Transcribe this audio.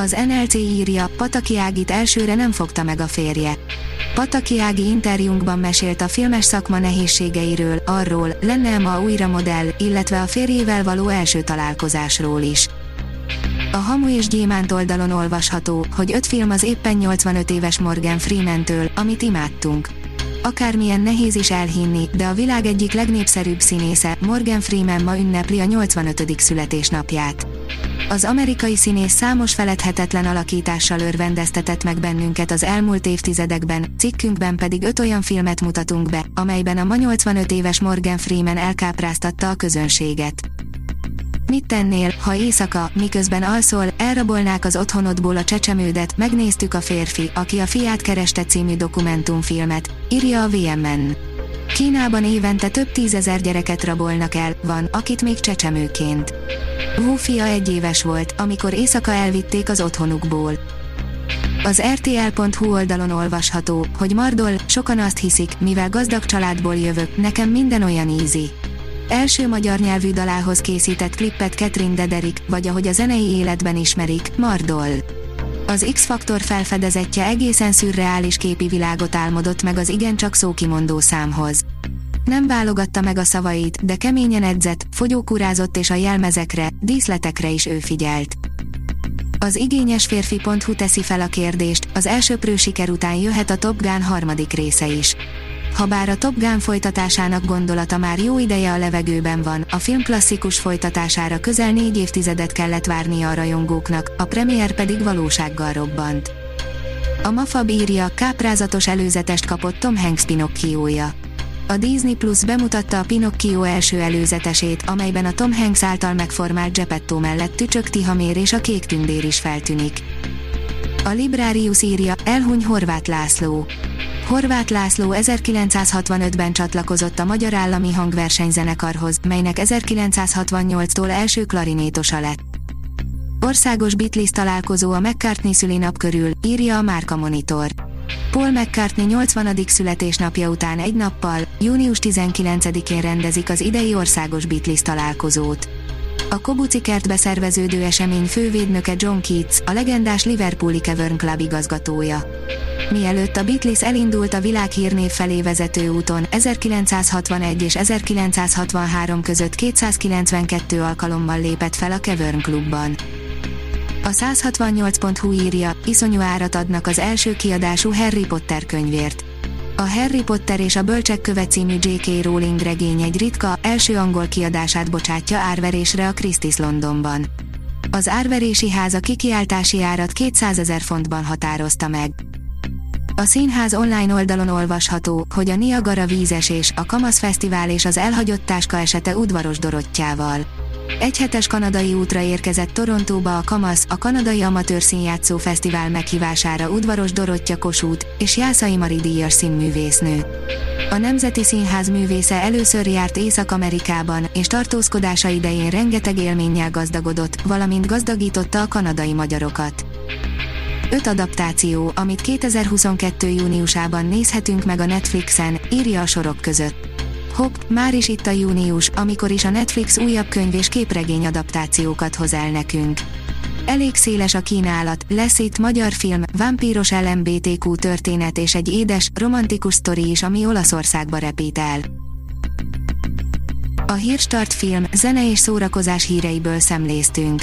Az NLC írja, Pataki Ágit elsőre nem fogta meg a férje. Pataki Ági interjúnkban mesélt a filmes szakma nehézségeiről, arról, lenne ma újra modell, illetve a férjével való első találkozásról is. A Hamu és Gyémánt oldalon olvasható, hogy öt film az éppen 85 éves Morgan Freeman-től, amit imádtunk. Akármilyen nehéz is elhinni, de a világ egyik legnépszerűbb színésze, Morgan Freeman ma ünnepli a 85. születésnapját. Az amerikai színész számos feledhetetlen alakítással örvendeztetett meg bennünket az elmúlt évtizedekben, cikkünkben pedig öt olyan filmet mutatunk be, amelyben a ma 85 éves Morgan Freeman elkápráztatta a közönséget. Mit tennél, ha éjszaka, miközben alszol, elrabolnák az otthonodból a csecsemődet, megnéztük a férfi, aki a fiát kereste című dokumentumfilmet, írja a VMN. Kínában évente több tízezer gyereket rabolnak el, van, akit még csecsemőként. Wu fia egy éves volt, amikor éjszaka elvitték az otthonukból. Az RTL.hu oldalon olvasható, hogy Mardol, sokan azt hiszik, mivel gazdag családból jövök, nekem minden olyan easy. Első magyar nyelvű dalához készített klippet Ketrin Dederik, vagy ahogy a zenei életben ismerik, Mardol. Az X-faktor felfedezetje egészen szürreális képi világot álmodott meg az igencsak szókimondó számhoz. Nem válogatta meg a szavait, de keményen edzett, fogyókúrázott és a jelmezekre, díszletekre is ő figyelt. Az igényes férfi.hu teszi fel a kérdést, az elsőprő siker után jöhet a Top Gun harmadik része is. Habár a Top Gun folytatásának gondolata már jó ideje a levegőben van, a film klasszikus folytatására közel négy évtizedet kellett várnia a rajongóknak, a premier pedig valósággal robbant. A Mafab írja, káprázatos előzetest kapott Tom Hanks Pinocchioja. A Disney Plus bemutatta a Pinocchio első előzetesét, amelyben a Tom Hanks által megformált Geppetto mellett Tücsök Tihamér és a Kék Tündér is feltűnik. A Librarius írja, elhuny Horváth László. Horváth László 1965-ben csatlakozott a Magyar Állami Hangversenyzenekarhoz, melynek 1968-tól első klarinétosa lett. Országos Beatles találkozó a McCartney szülinap körül, írja a Márka Monitor. Paul McCartney 80. születésnapja után egy nappal, június 19-én rendezik az idei országos Beatles találkozót. A Kobuci kertbe szerveződő esemény fővédnöke John Keats, a legendás Liverpooli Cavern Club igazgatója. Mielőtt a Beatles elindult a világhírnév felé vezető úton, 1961 és 1963 között 292 alkalommal lépett fel a Cavern Clubban. A 168.hu írja, iszonyú árat adnak az első kiadású Harry Potter könyvért. A Harry Potter és a Bölcsek köve című J.K. Rowling regény egy ritka, első angol kiadását bocsátja árverésre a Christie's Londonban. Az árverési ház a kikiáltási árat 200 ezer fontban határozta meg. A színház online oldalon olvasható, hogy a Niagara vízesés, a Kamasz Fesztivál és az elhagyott táska esete udvaros Dorottyával. Egyhetes kanadai útra érkezett Torontóba a Kamasz, a Kanadai Amatőr Színjátszó Fesztivál meghívására udvaros Dorottya Kossuth és Jászai Mari díjas színművésznő. A Nemzeti Színház művésze először járt Észak-Amerikában, és tartózkodása idején rengeteg élménnyel gazdagodott, valamint gazdagította a kanadai magyarokat. Öt adaptáció, amit 2022. júniusában nézhetünk meg a Netflixen, írja a sorok között. Hopp, már is itt a június, amikor is a Netflix újabb könyv és képregény adaptációkat hoz el nekünk. Elég széles a kínálat, lesz itt magyar film, vampíros LMBTQ történet és egy édes, romantikus sztori is, ami Olaszországba repít el. A Hírstart film, zene és szórakozás híreiből szemléztünk.